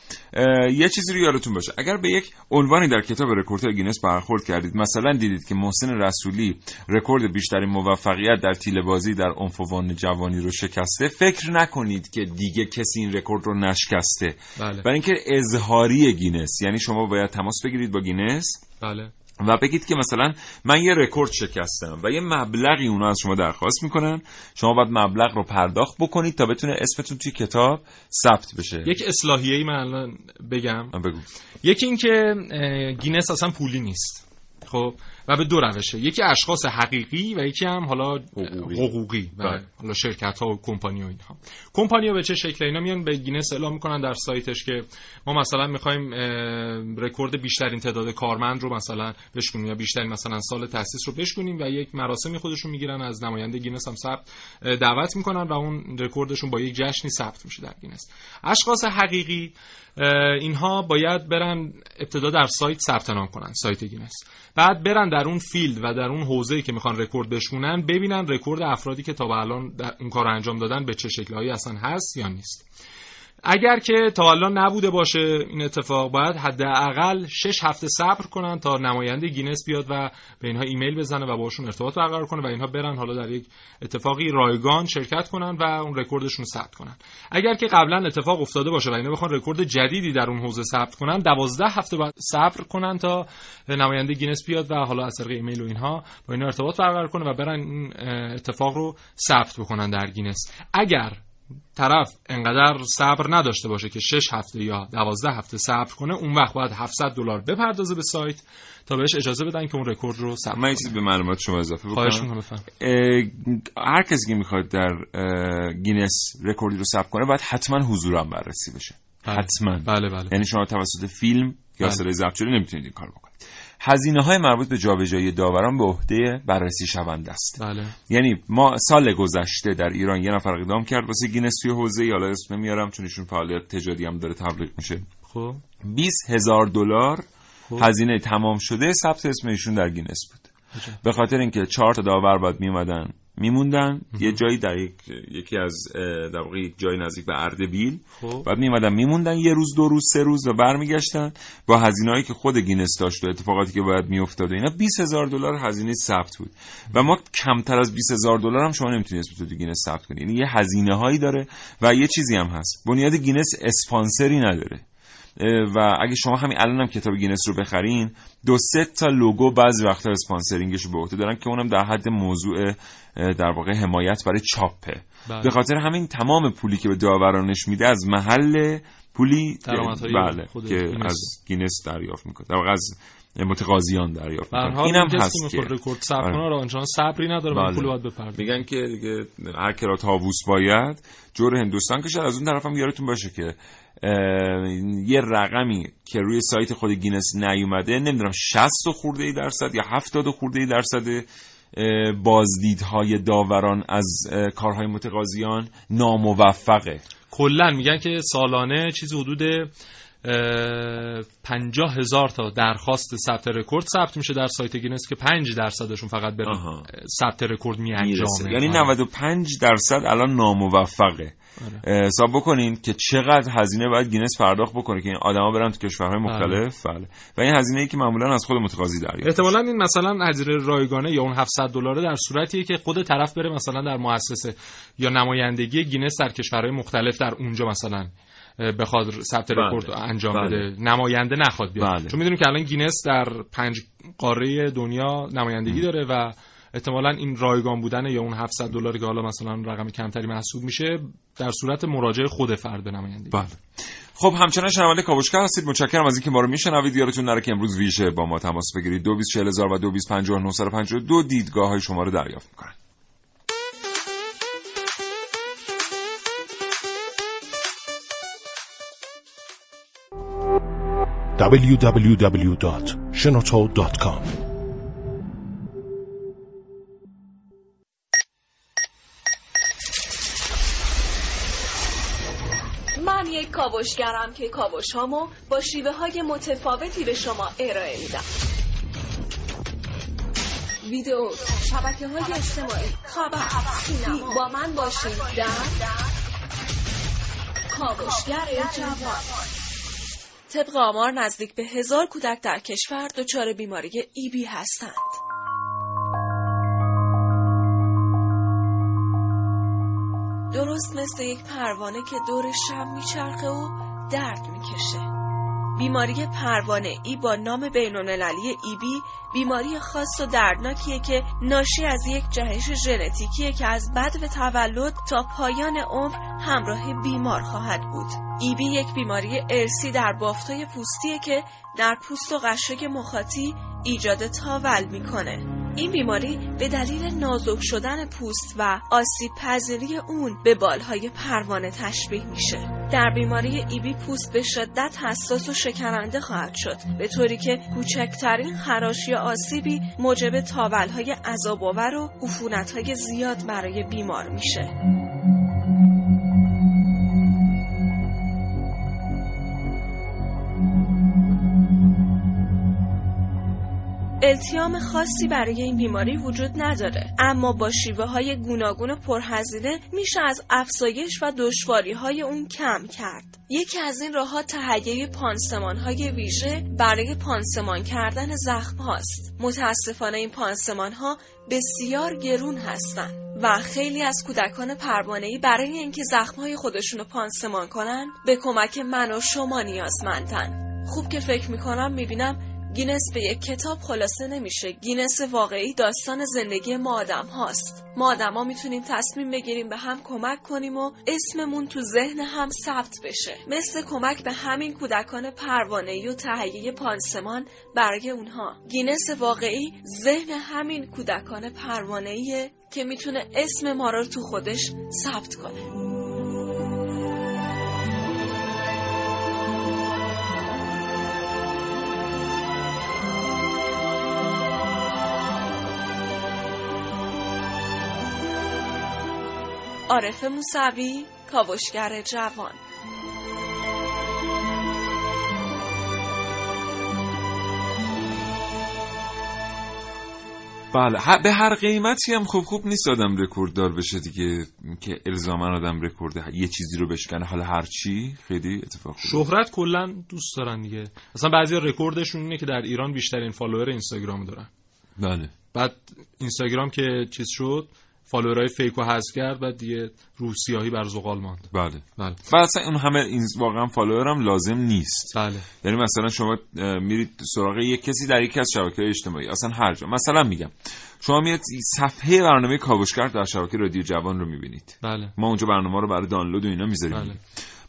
یه چیزی رو یادتون باشه. اگر به یک عنوانی در کتاب رکوردهای گینس برخورد کردید مثلا دیدید که محسن رسولی رکورد بیشترین موفقیت در تیله بازی در عنفوان جوانی رو شکسته. فکر نکنید که دیگه کسی این رکورد رو نشکسته.
بله.
برای اینکه اظهاری گینس یعنی شما باید تماس بگیرید با گینس.
بله.
و بگید که مثلا من یه رکورد شکستم و یه مبلغی اونا از شما درخواست می‌کنن. شما باید مبلغ رو پرداخت بکنید تا بتونه اسمتون توی کتاب ثبت بشه.
یک اصلاحیه ای من الان بگم.
بگو.
یکی اینکه اه، گینس اصلا پولی نیست. خب؟ و به دو روشه. یکی اشخاص حقیقی و یکی هم حالا
حقوقی.
حقوقی. و
بله.
حالا شرکت ها و کمپانی و اینها. کمپانی ها به چه شکل؟ اینا میان به گینس اعلام می‌کنن در سایتش که ما مثلا می‌خوایم رکورد بیشترین تعداد کارمند رو مثلا بشکنیم یا بیشترین مثلا سال تاسیس رو بشکنیم و یک مراسمی خودشون می‌گیرن از نماینده گینس هم ثبت دعوت می‌کنن و اون رکوردشون با یک جشنی ثبت میشه در گینس. اشخاص حقیقی اینها باید برن ابتدا در سایت ثبت نام کنن سایت گینس. بعد برن در اون field و در اون حوزه‌ای که می‌خوان رکورد بشکنن ببینن رکورد افرادی که تا به الان اون کار انجام دادن به چه شکلهایی اصلا هست یا نیست. اگر که تا الان نبوده باشه این اتفاق باید حداقل 6 هفته صبر کنن تا نماینده گینس بیاد و به اینها ایمیل بزنه و باشون ارتباط برقرار کنه و اینها برن حالا در یک اتفاقی رایگان شرکت کنن و اون رکوردشون رو ثبت کنن. اگر که قبلا اتفاق افتاده باشه و اینا بخوان رکورد جدیدی در اون حوزه ثبت کنن 12 هفته باید صبر کنن تا نماینده گینس بیاد و حالا از طریق ایمیل و اینها با اینا ارتباط برقرار کنه و برن این اتفاق رو ثبت بکنن در گینس. اگر طرف انقدر صبر نداشته باشه که 6 هفته یا 12 هفته صبر کنه اون وقت باید 700 دلار بپردازه به سایت تا بهش اجازه بدن که اون رکورد رو ثبت
من چیزی به معلومات شما اضافه
خواهش
بکنم
می‌کنم بفرمایید.
اه، هر کسی که می‌خواد در گینس رکوردی رو ثبت کنه باید حتما حضوراً بررسی بشه.
بله.
حتما.
بله بله.
یعنی شما توسط فیلم یا
بله.
صدای ضبط شده نمی‌تونید این کار بکنید. هزینه های مربوط به جابجایی داوران به عهده بررسی شونده است.
بله.
یعنی ما سال گذشته در ایران یه نفر اقدام کرد واسه گینس توی حوزه حالا اسم نمیارم چون ایشون فعالیت تجاری هم داره تبلیغ میشه.
خب.
20 هزار دلار هزینه تمام شده ثبت اسم ایشون در گینس بود. به خاطر اینکه چهار تا داور باید میومدن میموندن یه جایی در یک یکی از در واقع یک جایی نزدیک به اردبیل.
خب.
بعد میومدن میموندن یه روز دو روز سه روز و برمیگشتن با هزینه‌ای که خود گینس داشت و اتفاقاتی که باید میافتاد و اینا 20000 هزار دلار هزینه ثبت بود. و ما کمتر از 20000 هزار دلار هم شما نمی‌تونید اسم تو گینس ثبت کنی. یعنی یه هزینه هایی داره و یه چیزی هم هست. بنیاد گینس اسپانسری نداره. و اگه شما همین الان هم کتاب گینس رو بخرین دو سه تا لوگو بعضی وقتا sponsoring ش رو به عهده دارن که اونم در حد موضوع در واقع حمایت برای چاپه
بله.
به خاطر همین تمام پولی که به داورانش میده از محل پولی بله که
گینس.
از گینس دریافت می‌کنه در واقع از متقاضیان دریافت می‌کنه اینم هست
که رکورد ثبت
آره.
کنه رو آنچنان صبری نداره
بله.
پول باید بپردازه
میگن که دیگه هر که را طاووس باید جور هندوستان کشد از اون طرف هم یادتون باشه که یه رقمی که روی سایت خود گینس نیومده نمی‌دونم 60 خورده درصد یا 70 خورده درصد بازدیدهای داوران از کارهای متقاضیان ناموفقه.
کلا میگن که سالانه چیزی حدود پنجاه هزار تا درخواست ثبت رکورد ثبت میشه در سایت گینس که 5 درصدشون فقط به. ثبت رکورد می انجامه.
یعنی 95 درصد الان ناموفقه.
آره.
حساب بکنین که چقدر هزینه باید گینس پرداخت بکنه که این آدما برن تو کشورهای مختلف. بله. و این هزینه ای که معمولا از خود متقاضی دریافت
احتمالا این مثلا هزینه رایگانه یا اون 700 دلاره در صورتیه که خود طرف بره مثلا در مؤسسه یا نمایندگی گینس در کشورهای مختلف در اونجا مثلا. بخواد ثبت
بله.
رکورد انجام
بله.
بده. نماینده نخواد بیاد.
بله.
چون می‌دونیم که الان گینس در پنج قاره دنیا نمایندگی داره و احتمالا این رایگان بودن یا اون 700 دلاری که حالا مثلا رقم کمتری محسوب میشه در صورت مراجعه خود فرد نمایندگی.
بله. خب همچنان شنونده کاوشگر هستید. متشکرم از اینکه ما رو میشنوید. یادتون نره که امروز ویژه با ما تماس بگیرید. 224000 و 225952 دیدگاه های شما رو دریافت می‌کنن
www.shenoto.com
من یک کاوشگرم که کاوش هامو با شیوه های متفاوتی به شما ارائه میدم. ویدیو شبکه های اجتماعی خبر سینما. با من باشید در کاوشگر جوان. طبق آمار نزدیک به هزار کودک در کشور دچار بیماری ای بی هستند. درست مثل یک پروانه که دور شب میچرخه و درد می‌کشه. بیماری پروانه ای با نام بینالمللی ای بی بیماری خاص و دردناکیه که ناشی از یک جهش ژنتیکیه که از بد و تولد تا پایان عمر همراه بیمار خواهد بود. ای بی یک بیماری ارسی در بافتای پوستیه که در پوست و قشای مخاطی ایجاد تاول می‌کنه. این بیماری به دلیل نازک شدن پوست و آسیب پذیری اون به بالهای پروانه تشبیه میشه. در بیماری ایبی پوست به شدت حساس و شکننده خواهد شد به طوری که کوچکترین خراش یا آسیبی موجب تاولهای عذاب‌آور و عفونتهای زیاد برای بیمار میشه. التیام خاصی برای این بیماری وجود نداره. اما با شیوه های گوناگون پرهزینه میشه از افزایش و دشواری های اون کم کرد. یکی از این راهها تهیه پانسمان های ویژه برای پانسمان کردن زخم هاست. متاسفانه این پانسمان ها بسیار گرون هستند و خیلی از کودکان پروانه‌ای برای اینکه زخم‌های خودشون رو پانسمان کنن به کمک من و شما نیازمندن. خوب که فکر می‌کنم می‌بینم گینس به یک کتاب خلاصه نمیشه. گینس واقعی داستان زندگی ما آدم هاست. ما آدم ها می‌تونیم تصمیم بگیریم به هم کمک کنیم و اسممون تو ذهن هم ثبت بشه. مثل کمک به همین کودکان پروانه‌ای و تهیه پانسمان برای اونها. گینس واقعی ذهن همین کودکان پروانه‌ایه که می‌تونه اسم ما رو تو خودش ثبت کنه. عارف موسوی کاوشگر جوان.
بله به هر قیمتی هم خوب خوب نیست آدم رکورد دار بشه دیگه که الزاما آدم رکورد یه چیزی رو بشکنه. حالا هر چی خیلی اتفاق خوبه
شهرت کلا دوست دارن دیگه. اصلا بعضی رکوردشون اینه که در ایران بیشترین فالوور اینستاگرام دارن.
بله.
بعد اینستاگرام که چیز شد فالوورای فیک رو حذف کرد بعد دیگه رو سیاهی بر زغال ماند.
بله.
بله.
و اصلا اون همه این واقعا فالوور هم لازم نیست.
بله.
یعنی مثلا شما میرید سراغ یک کسی در یکی از شبکه اجتماعی اصلا هر جا. مثلا میگم شما میاد صفحه برنامه کاوشگر در شبکه رادیو جوان رو می‌بینید.
بله.
ما اونجا برنامه رو برای دانلود و اینا می‌ذاریم.
بله.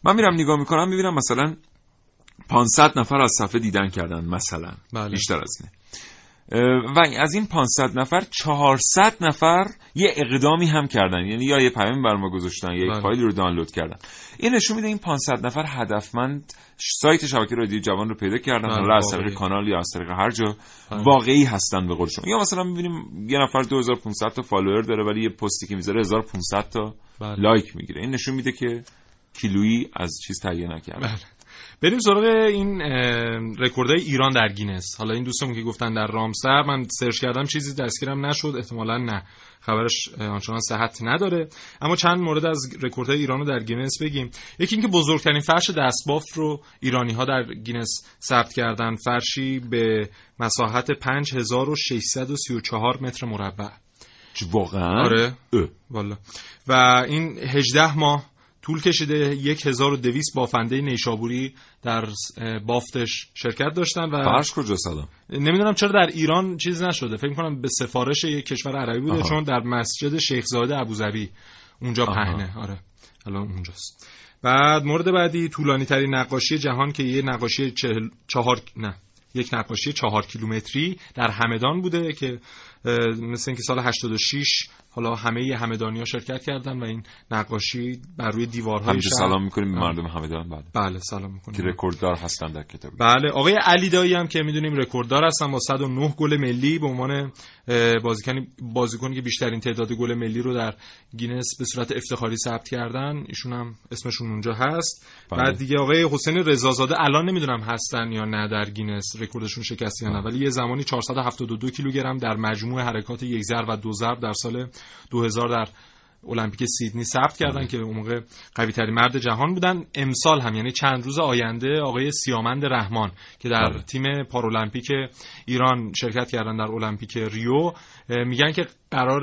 من میرم نگاه می‌کنم می‌بینم مثلا 500 نفر از صفحه دیدن کردن مثلا.
بله.
بیشتر از اینه و از این 500 نفر 400 نفر یه اقدامی هم کردن یعنی یا یه پیام بر ما گذاشتن یا یک
بله.
فایلی رو دانلود کردن این نشون میده این 500 نفر هدفمند سایت شبکه رادیو جوان رو پیدا کردن
بله،
حالا از. طریق کانال یا از طریق هر جا
بله.
واقعی هستن به قول شما یا مثلا می‌بینیم یه نفر 2500 تا فالوور داره ولی یه پستی که می‌ذاره 1500 تا
بله.
لایک می‌گیره این نشون میده که کیلویی از چیز تهیه نکرده.
بریم سراغ این رکوردهای ایران در گینس. حالا این دوستمون که گفتن در رامسر من سرچ کردم چیزی دستگیرم نشد احتمالا نه. خبرش آنچنان صحت نداره. اما چند مورد از رکوردهای ایران رو در گینس بگیم. یکی اینکه بزرگترین فرش دستبافت رو ایرانی ها در گینس ثبت کردن. فرشی به مساحت 5634 متر مربع.
واقعا؟
آره. والا. و این 18 ماه طول کشیده 1200 بافنده نیشابوری در بافتش شرکت داشتن و
فرش کجاست الان
نمی‌دونم چرا در ایران چیز نشده. فکر کنم به سفارش یک کشور عربی بوده
آها.
چون در مسجد شیخ زاید ابوظبی. اونجا
آها.
پهنه. آره. الان اونجاست. بعد مورد بعدی طولانی ترین نقاشی جهان که یه نقاشی چهل... چهار نه. یک نقاشی چهار کیلومتری در همدان بوده که مثل اینکه سال 86 حالا همه همدانی شرکت کردن و این نقاشی بر روی دیوارهای شهر.
سلام می‌کنیم به. مردم همدان بله.
بله سلام می‌کنیم.
که رکورددار هستن در کتاب
بله آقای علی دایی هم که می‌دونیم رکورددار هستن با 109 گل ملی به عنوان اه، بازیکنی بازیکنی که بیشترین تعداد گل ملی رو در گینس به صورت افتخاری ثبت کردن. ایشون هم اسمشون اونجا هست.
بله.
بعد دیگه آقای حسین رضازاده الان نمی‌دونم هستن یا نه در گینس رکوردشون شکست یا نه ولی یه زمانی 472 کیلوگرم در مجموع حرکات یک ضرب و دو ضرب در سال 2000 در المپیک سیدنی ثبت کردن که اون موقع قوی ترین مرد جهان بودن امسال هم یعنی چند روز آینده آقای سیامند رحمان که در
بله.
تیم پارالمپیک ایران شرکت کردن در المپیک ریو میگن که قرار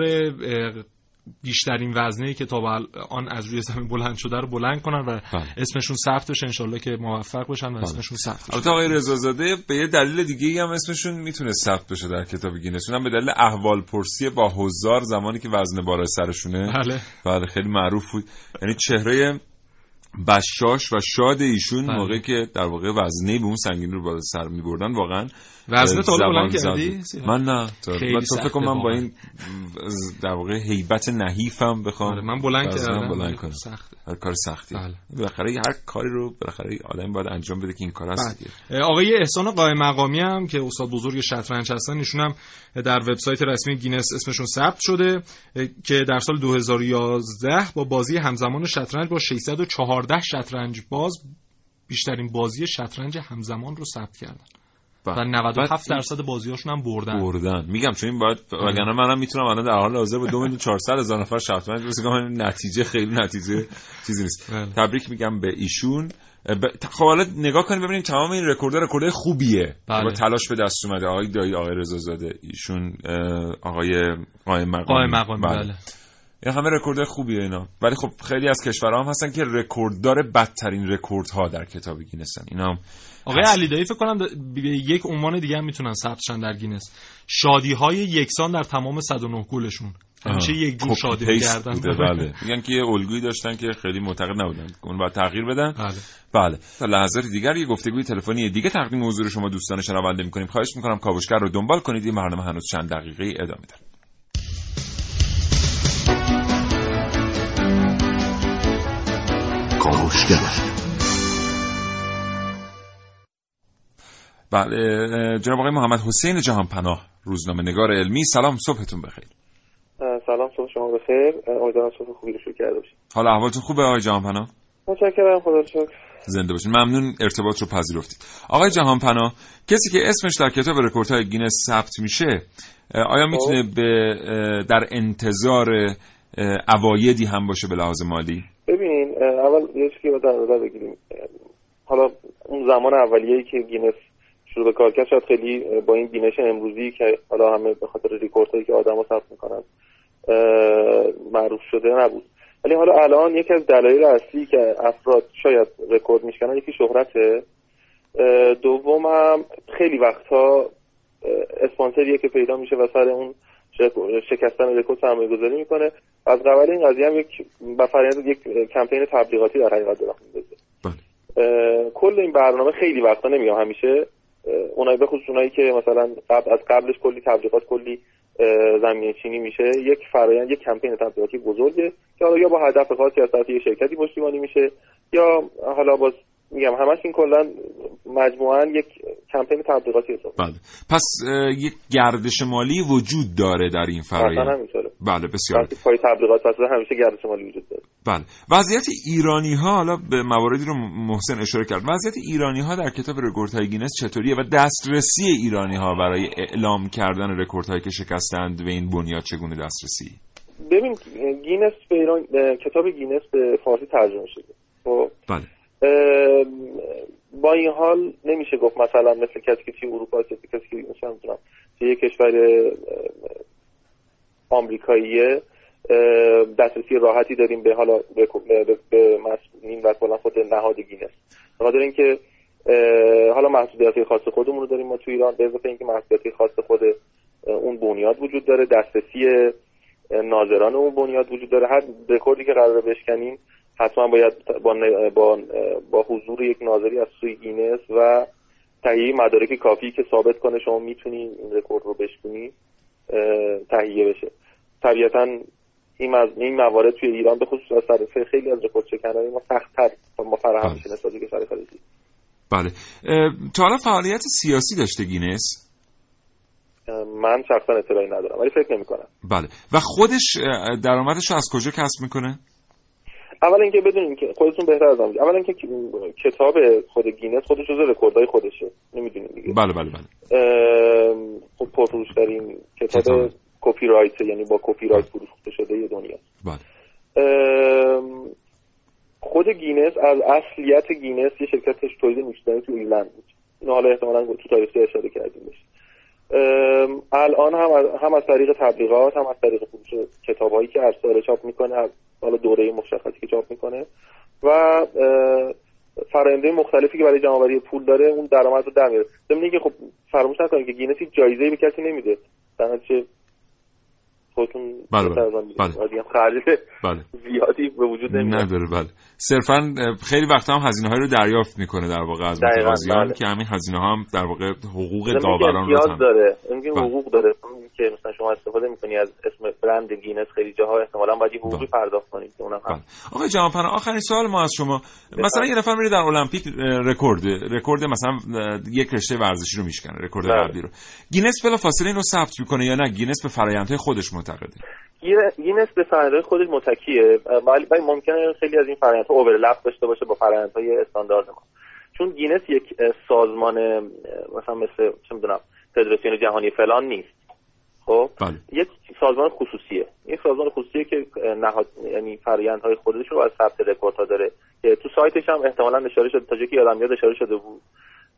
بیشترین وزنه که تا به الان از روی زمین بلند شده رو بلند کنن و
بله.
اسمشون ثبت بشه انشالله که موفق بشن و اسمشون ثبت بشه.
البته آقای رضازاده به یه دلیل دیگه هم اسمشون می‌تونه ثبت بشه در کتاب گینس. اونم به دلیل احوال پرسی با حضار زمانی که وزنه بالای سرشونه.
بله.
بله خیلی معروف بود. یعنی چهره بشاش و شاد ایشون
بله.
موقعی که در واقع وزنه به اون سنگینی رو بالا سر میبردن واقعا
وزنه
زبان
بلند. کردی؟
من نه من تو فکر کنم من با. این در واقع هیبت نحیفم بخوام
آره، من بلند کردم
بلند کنم
سخته
هر کار سختی
بله.
بالاخره هر کاری رو بالاخره آدم باید انجام بده که این کار هست.
اه، آقای احسان قائم مقامی هم که استاد بزرگ شطرنج هستن ایشون هم در وبسایت رسمی گینس اسمشون ثبت شده که در سال 2011 با بازی همزمان شطرنج با 614 شطرنج باز بیشترین بازی شطرنج همزمان رو ثبت کردن. و
بعد
97
این-
درصد بازیاشون هم بردن.
بردن. میگم چون این باید وگرنه منم می‌تونم الان در حال حاضر با 2 میلیون 400 هزار نفر شطرنج بازی کنم. نتیجه خیلی نتیجه چیزی نیست.
بله.
تبریک میگم به ایشون. ب... خب حالا نگاه کنیم ببینیم تمام این رکوردها رکورد خوبیه.
بله.
با تلاش به دست اومده. آقای دایی آقای رضا زاده ایشون آقای قائم مقامی.
قائم مقامی بله.
این همه رکورد خوبیه اینا. ولی خب خیلی از کشورها هم هستن که رکورددار بدترین رکوردها در کتاب گینسن اینا هم
آقای
هست.
علی دایی فکر کنم به یک عنوان دیگه هم می‌تونن ثبت شن در گینس. شادی های یکسان در تمام 109 گلشون همیشه یک جور شادی
paste
کردن
بوده، بله. میگن که یه الگویی داشتن که خیلی معتقد نبودن. اون باید تغییر بدن.
بله.
بله. تا لحظات دیگر یه گفتگوی تلفنی دیگه تقدیم حضور شما دوستان شنونده می‌کنیم. خواهش می‌کنم کاوشگر رو دنبال کنید. این برنامه هنوز چند دقیقه ادامه داره.
کاوشگر
بله جناب آقای محمد حسین جهان پناه روزنامه نگار علمی. سلام صبحتون بخیر.
سلام صبح شما بخیر. امیدوارم صبح خوبی رو شروع کرده باشید.
حال احوالتون خوبه آقای جهان پناه
متشکرم خدا شکر
زنده باشین. ممنون ارتباط رو پذیرفتید. آقای جهان پناه کسی که اسمش در کتاب رکوردهای گینس ثبت میشه آیا می‌تونه به در انتظار عوایدی هم باشه به لحاظ مالی؟
اول یه چیزی در نظر بگیریم. حالا اون زمان اولیه‌ای که گینس شروع به کار کرد شاید خیلی با این بینش امروزی که حالا همه به خاطر رکوردهایی که آدما ثبت می‌کنن معروف شده نبود. ولی حالا الان یکی از دلایل اصلی که افراد شاید رکورد میشکنن یکی شهرته. دومم خیلی وقتها اسپانسریه که پیدا میشه و سر اون شکستن رکورد سرمایه گذاری می‌کنه. از قبل این قضیه هم یک فرآیند یک کمپین تبلیغاتی در حقیقت راه میندازه. کل این برنامه خیلی وقتا نمیگم همیشه. اونایی به خصوص اونایی که مثلا قبل از قبلش کلی تبلیغات کلی زمینه چینی میشه یک فرایند یک کمپین تبلیغاتی بزرگه که حالا یا با هدف خاصی از طرف یه شرکتی پشتیبانی میشه یا حالا باز میگم همش این کلا مجموعا یک کمپین تبلیغاتی حساب
بله. پس یک گردش مالی وجود داره در این فرآیند بله بسیار.
پای تبلیغات پس همیشه گردش مالی وجود داره.
بله. وضعیت ایرانی ها حالا به مواردی رو محسن اشاره کرد. وضعیت ایرانی ها در کتاب رکوردهای گینس چطوریه و دسترسی ایرانی ها برای اعلام کردن رکوردهایی که شکستند به این بنیاد چگونه دسترسی؟
ببین گینس به ایران کتاب گینس به فارسی ترجمه شده. خب؟
بله.
با این حال نمیشه گفت مثلا مثل کسی که توی اروپا کسی کسی که مثلا می‌تونم یک کشور آمریکاییه دسترسی راحتی داریم به حالا به, به, به مسئولین و کلا خود نهاد گینس. بخاطر اینکه حالا محدودیت خاص خودمون رو داریم ما تو ایران به اضافه اینکه محدودیت خاص خود اون بنیاد وجود داره دسترسی ناظران اون بنیاد وجود داره. هر رکوردی که قرار بشکنیم حتما باید با, با, با حضور یک ناظری از سوی گینس و تهیه مدارک کافی که ثابت کنه شما می‌تونی این رکورد رو بشکنی تهیه بشه. طبیعتا این, این موارد توی ایران به خصوص از طرف خیلی از رکورد شکنان ما سختتر ما فراهم میشه نسبت به کشور خارجی.
بله. تا حالا فعالیت سیاسی داشته گینس؟
من شخصا اطلاعی ندارم ولی فکر نمی کنم
بله. و خودش درآمدش رو از کجا کسب می‌کنه؟
اول اینکه بدونیم که خودتون بهتر از من اول اینکه کتاب خود گینس خودش جزو رکوردهای خودشه. نمی‌دونیم دیگه.
بله بله بله.
خب پرفروش ترین کتاب. کپی رایت یعنی با کپی رایت فروخته شده یه دنیا.
بله.
خود گینس از اصلیت گینس یه شرکت تولید نوشیدنی تو ایرلند بود. اینو حالا احتمالاً تو تاریخی اشاره کردیم بشه الان هم از, هم از طریق تبلیغات هم از طریق فروش کتابایی که ارسال چاپ می‌کنه از حالا دوره مشخصی که چاپ می‌کنه و فراینده مختلفی که برای جمعآوری پول داره اون درآمد رو در میاره ضمن خب فراموش نکنید که گینس جایزه به کسی نمیده. در خودتون
بله بله.
خرج
بله.
زیادی به وجود نمیاد.
نداره بله. صرفا خیلی وقتا هم هزینه های رو دریافت می‌کنه در واقع از متقاضیان بله. که همین هزینه ها هم در واقع حقوق داوران رو
هم. داره بله. حقوق داره. که مثلا شما استفاده می‌کنی از اسم برند گینس خیلی جاها احتمالاً باید حقوقی بله. پرداخت کنید که اونم هم
آقای جهانپنا آخرین سوال ما از شما. مثلا یه نفر میره در المپیک رکورد رکورد مثلا یک رشته ورزشی رو میشکنه رکورد قبلی رو. گینس بلا فاصله اینو ثبت می‌کنه یا نه؟ گینس به فرآیندهای خودش معتقده
گینس به فرآیندهای خودش متکیه. ولی ممکنه خیلی از این فرآیندها overlap داشته باشه با فرآیندهای استاندارد ما. چون گینس یک سازمان مثلا مثل چه می‌دونم فدراسیون جهانی فلان نیست. خب؟
بله.
یک سازمان خصوصیه. یک سازمان خصوصیه که نهاد یعنی فرآیندهای خودش رو از ثبت رکوردها داره. که تو سایتش هم احتمالاً اشاره شده تا جایی که یادم میاد اشاره شده بود.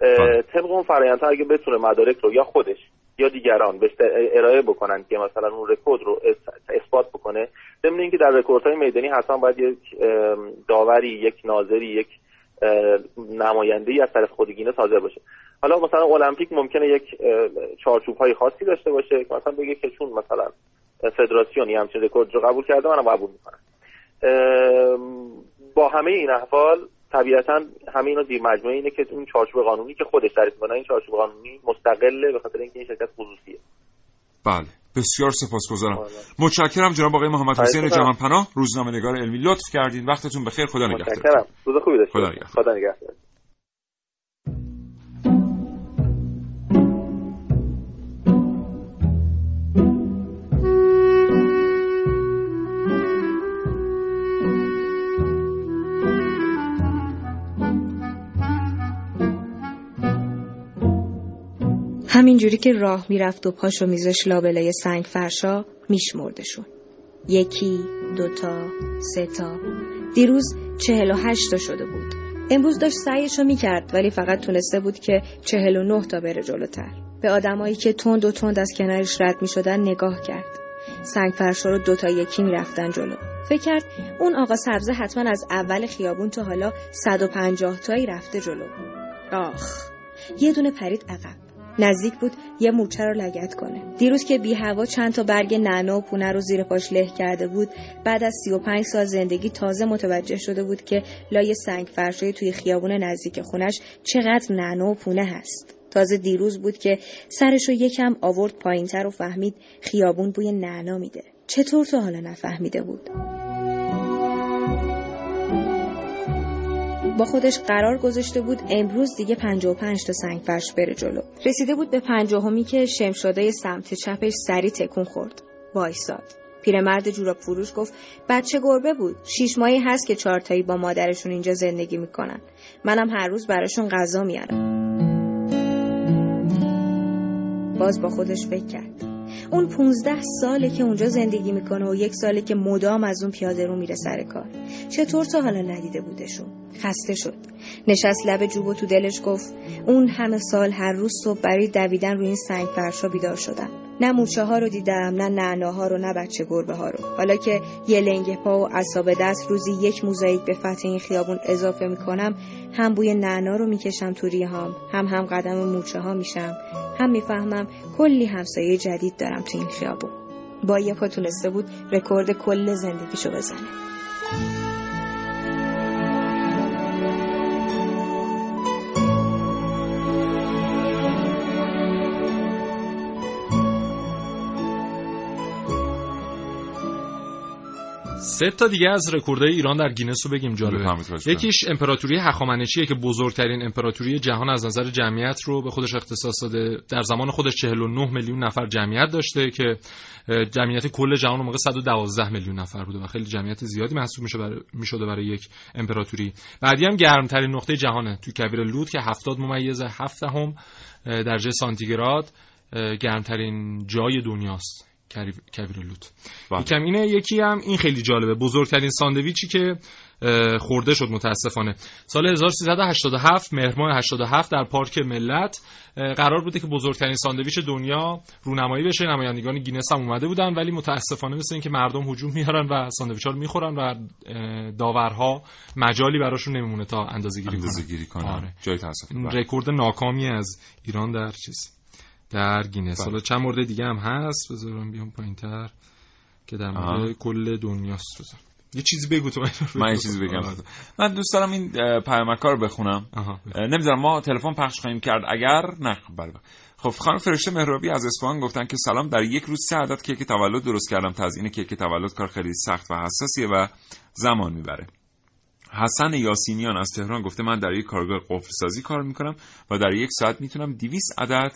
بله. طبق اون فرآیندها اگه بتونه مدارک رو یا خودش یا دیگران بهش ارائه بکنن که مثلا اون رکورد رو اثبات بکنه ضمن اینکه در رکوردهای میدانی حتما باید یک داوری یک ناظری یک نماینده ای از طرف خود گینس حاضر باشه. حالا مثلا المپیک ممکنه یک چارچوب های خاصی داشته باشه که مثلا بگه که چون مثلا فدراسیون یه همچین رکورد رو قبول کرده منم قبول می‌کنم. با همه این احوال طبیعتا همه اینا زیر مجموعه اینه که اون چارچوب قانونی که خودش تعریف کنه این چارچوب قانونی مستقله به خاطر اینکه این شرکت خصوصیه.
بله. بسیار سپاسگزارم. متشکرم جناب آقای محمد حسین جهان پناه روزنامه نگار علمی. لطف کردین. وقتتون بخیر. خدا نگهدار.
متشکرم. روز خوبی داشته
خدا نگهدار.
همینجوری که راه می‌رفت و پاشو میزش لابلای سنگ فرشا میشمردشون. یکی دوتا سه تا دیروز چهل و هشت تا شده بود. امروز داشت سعیشو می‌کرد ولی فقط تونسته بود که چهل و نه تا بره جلوتر. به آدمایی که تند و تند از کنارش رد می‌شدن نگاه کرد. سنگ فرشا رو دوتا یکی می‌رفتن جلو. فکر کرد اون آقا سبزه حتما از اول خیابون تا حالا 150 تایی رفته جلو. آخ یه دونه پرید عقب. نزدیک بود یه مورچه رو لگت کنه. دیروز که بی هوا چند تا برگ نعنا و پونه رو زیر پاش له کرده بود بعد از 35 سال زندگی تازه متوجه شده بود که لای سنگ فرشای توی خیابون نزدیک خونش چقدر نعنا و پونه هست. تازه دیروز بود که سرش رو یکم آورد پایینتر و فهمید خیابون بوی نعنا میده. چطور تو حالا نفهمیده بود؟ با خودش قرار گذاشته بود امروز دیگه 55 تا سنگ فرش بره جلو. رسیده بود به پنجاهمی که شمشاده سمت چپش سری تکون خورد. وایساد. پیرمرد جوراب فروش گفت بچه گربه بود. شیش ماهی هست که چهارتایی با مادرشون اینجا زندگی می‌کنن. منم هر روز براشون غذا میارم. باز با خودش فکر کرد. اون 15 ساله که اونجا زندگی می‌کنه و یک ساله که مدام از اون پیاده رو میره سر کار. چطور تا حالا ندیده بودشون. خسته شد. نشست لب جوب و تو دلش گفت اون همه سال هر روز صبح برای دویدن روی این سنگ فرشا بیدار شدم. نه موچه ها رو دیدم نه نعناها رو نه بچه گربه ها رو. حالا که یه لنگه پا و اصاب دست روزی یک موزاییک به فتح این خیابون اضافه می‌کنم هم بوی نعنا رو می‌کشم تو ریهام هم هم قدم موچه ها میشم. هم می‌فهمم کلی همسایه جدید دارم تو این خیابون. با یه پا تونسته بود رکورد کل زندگیشو بزنه.
سه تا دیگه از رکوردهای ایران در گینس رو بگیم جالبه. یکیش امپراتوری هخامنشیه که بزرگترین امپراتوری جهان از نظر جمعیت رو به خودش اختصاص داده. در زمان خودش 49 میلیون نفر جمعیت داشته که جمعیت کل جهان موقع 112 میلیون نفر بوده و خیلی جمعیت زیادی محسوب میشه برای می‌شده برای یک امپراتوری. بعدی هم گرمترین نقطه جهانه تو کویر لوت که 70 ممیز 7 هم درجه سانتیگراد گرمترین جای دنیاست. کویر لوت. یکم اینه یکی هم این خیلی جالبه. بزرگترین ساندویچی که خورده شد متاسفانه. سال 1387 مهر ماه 87 در پارک ملت قرار بوده که بزرگترین ساندویچ دنیا رونمایی بشه. نمایندگان گینس هم اومده بودن ولی متاسفانه مثل اینکه مردم هجوم میارن و ساندویچ ها رو می‌خورن و داورها مجالی براشون نمیمونه تا اندازه گیری
اندازه گیری کنن. آره. جای تاسف
رکورد ناکامی از ایران در چیز؟ در گینس. حالا چند مورد دیگه هم هست بذارم بیام پایینتر که در مورد کل دنیاست. بذار یه چیزی بگو تو.
من یه چیزی بگم. من دوست دارم این پیامک رو بخونم. نمی‌ذارم ما تلفن پخش خواهیم کرد. اگر نه بله خب خانم فرشته مهرابی از اصفهان گفتن که سلام در یک روز سه عدد کیک تولد درست کردم. تزیین کیک تولد کار خیلی سخت و حساسیه و زمان می‌بره. حسن یاسینیان از تهران گفته من در یک کارگاه قفل سازی کار می‌کنم و در یک ساعت می‌تونم 200 عدد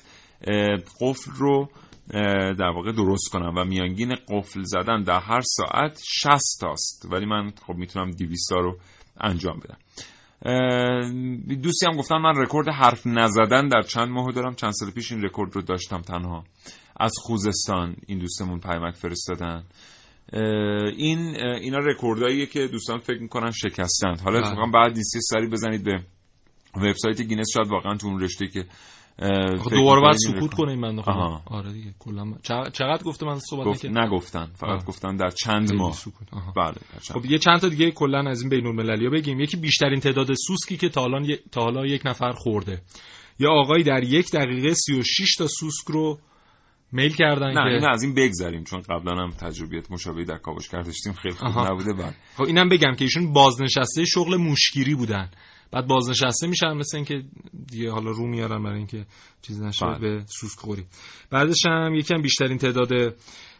قفل رو در واقع درست کنم و میانگین قفل زدن در هر ساعت 60 تاست. ولی من خب می‌تونم 200 تا رو انجام بدم. دوستی هم گفتن من رکورد حرف نزدن در چند ماه دارم. چند سال پیش این رکورد رو داشتم تنها. از خوزستان این دوستمون پیمک فرستادن. این اینا رکورداییه که دوستان فکر می‌کنن شکستند حالا اتفاقا بد نیست یه سری بزنید به وبسایت گینس. شاید واقعا تو اون رشته که
دوباره باید سکوت کنه این بنده خدا. آره دیگه کلا. چقدر گفته من صحبت
گفت نگفتن فقط آه. گفتن در چند ماه. بله
خب یه چند تا دیگه کلا از این بین المللی بگیم. یکی بیشترین تعداد سوسکی که تا حالا تا حالا یک نفر خورده. یا آقایی در یک دقیقه 36 تا سوسک رو میل کردن
نه که... از این بگذریم چون قبلا هم تجربیت مشابهی در کاوشگر داشتیم خیلی خوب نبوده بعد
خب اینم بگم که ایشون بازنشسته شغل موشگیری بودن. بعد بازنشسته میشن مثل اینکه دیگه حالا رو میارن برای اینکه چیز نشه بله. به سوسک خوری بعدش هم یکم بیشترین تعداد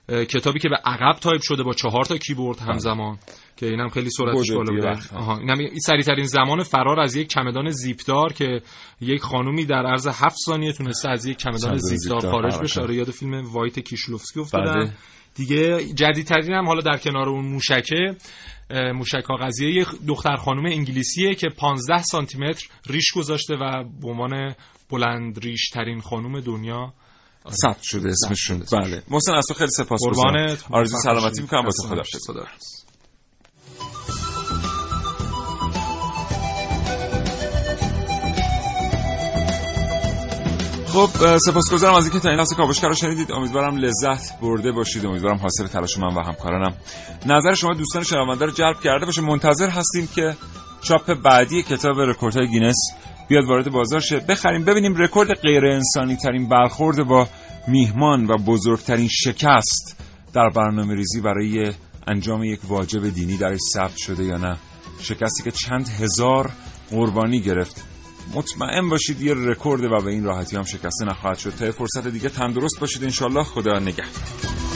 کتابی که به عقب تایپ شده با چهار تا کیبورد همزمان که اینم خیلی سرعتش بالا بوده. آها اینم سریع ترین زمان فرار از یک چمدان زیپدار که یک خانومی در عرض هفت ثانیه تونسته از یک چمدان زیپدار خارج بشه. آره یاد فیلم White کیشلوفسکی افتادم بله. دیگه جدیدترین هم حالا در کنار اون موشکه موشک قضیه دختر خانم انگلیسیه که 15 سانتی متر ریش گذاشته و به عنوان بلند ریش ترین خانم دنیا
ثبت شده اسمشون بله. محسن از تو خیلی سپاسگزارم آرزو سلامتی می‌کنم. با تو خدا خب سپاسگزارم از اینکه تا این لحظه کاوشگر رو شنیدید. امیدوارم لذت برده باشید. امیدوارم حاصل تلاش من و همکارانم. نظر شما دوستان شنونده رو جلب کرده باشه. منتظر هستیم که چاپ بعدی کتاب رکوردهای گینس بیاد وارد بازار شه. بخریم ببینیم رکورد غیر انسانی ترین برخورد با میهمان و بزرگترین شکست در برنامه ریزی برای انجام یک واجب دینی درش ثبت شده یا نه. شکستی که چند هزار قربانی گرفت. مطمئن باشید یه رکورد و به این راحتی هم شکسته نخواهد شد. تا فرصت دیگه تندرست باشید. انشالله خدا نگهدار.